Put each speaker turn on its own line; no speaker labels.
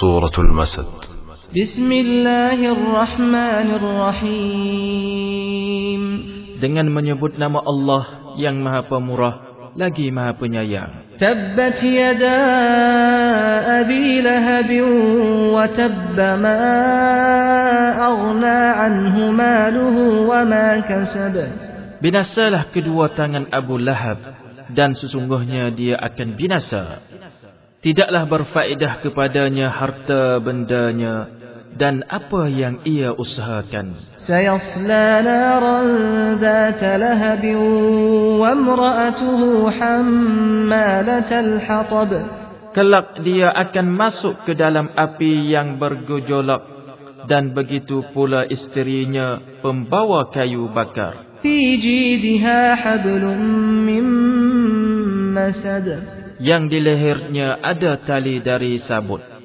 سورة المسد
بسم الله الرحمن الرحيم
dengan menyebut nama Allah yang Maha Pemurah lagi Maha Penyayang
تبت يدا أبي لهب وتب ما أغنى عنه ماله وما كسب
Binasalah kedua tangan Abu Lahab dan sesungguhnya dia akan binasa Tidaklah berfaedah kepadanya harta bendanya dan apa yang ia usahakan.
Sayasla naran zata lahabin wa mra'atuhu hammalatal hatab.
Kelak dia akan masuk ke dalam api yang bergejolak dan begitu pula isterinya pembawa kayu bakar.
Fi jidha hablum min masad.
Yang di lehernya ada tali dari sabut.